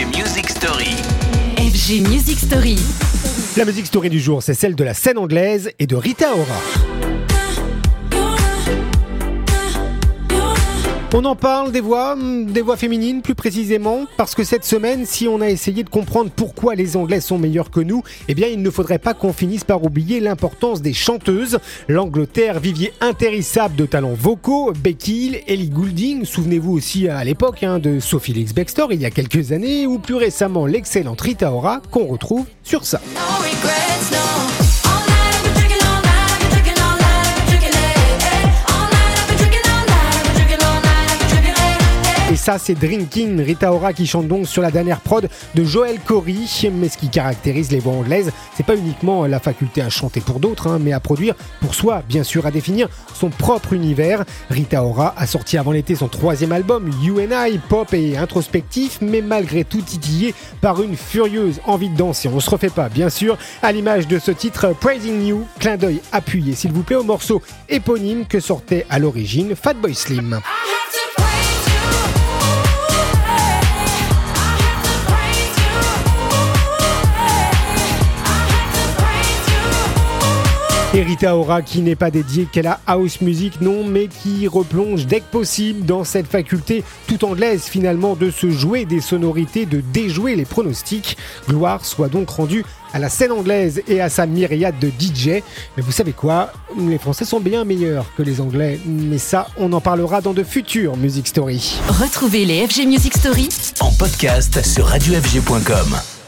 FG Music Story. FG Music Story. La musique story du jour, c'est celle de la scène anglaise et de Rita Ora. On en parle des voix, hmm, des voix féminines plus précisément, parce que cette semaine, si on a essayé de comprendre pourquoi les Anglais sont meilleurs que nous, eh bien il ne faudrait pas qu'on finisse par oublier l'importance des chanteuses. L'Angleterre, vivier intérissable de talents vocaux, Becky Hill, Ellie Goulding, souvenez-vous aussi à l'époque hein, de Sophie Lix Bextor il y a quelques années, ou plus récemment l'excellente Rita Ora qu'on retrouve sur ça. Ça, c'est Drinking, Rita Ora qui chante donc sur la dernière prod de Joel Corey. Mais ce qui caractérise les voix anglaises, c'est pas uniquement la faculté à chanter pour d'autres, hein, mais à produire pour soi, bien sûr, à définir son propre univers. Rita Ora a sorti avant l'été son troisième album, You I, pop et introspectif, mais malgré tout titillé par une furieuse envie de danser. On se refait pas, bien sûr, à l'image de ce titre Praising You, clin d'œil appuyé, s'il vous plaît, au morceau éponyme que sortait à l'origine Fatboy Slim. Et Rita Ora qui n'est pas dédiée qu'à la house music, non, mais qui replonge dès que possible dans cette faculté tout anglaise finalement de se jouer des sonorités, de déjouer les pronostics. Gloire soit donc rendue à la scène anglaise et à sa myriade de DJ. Mais vous savez quoi? Les Français sont bien meilleurs que les Anglais, mais ça, on en parlera dans de futures Music Story. Retrouvez les FG Music Story En podcast sur radiofg.com.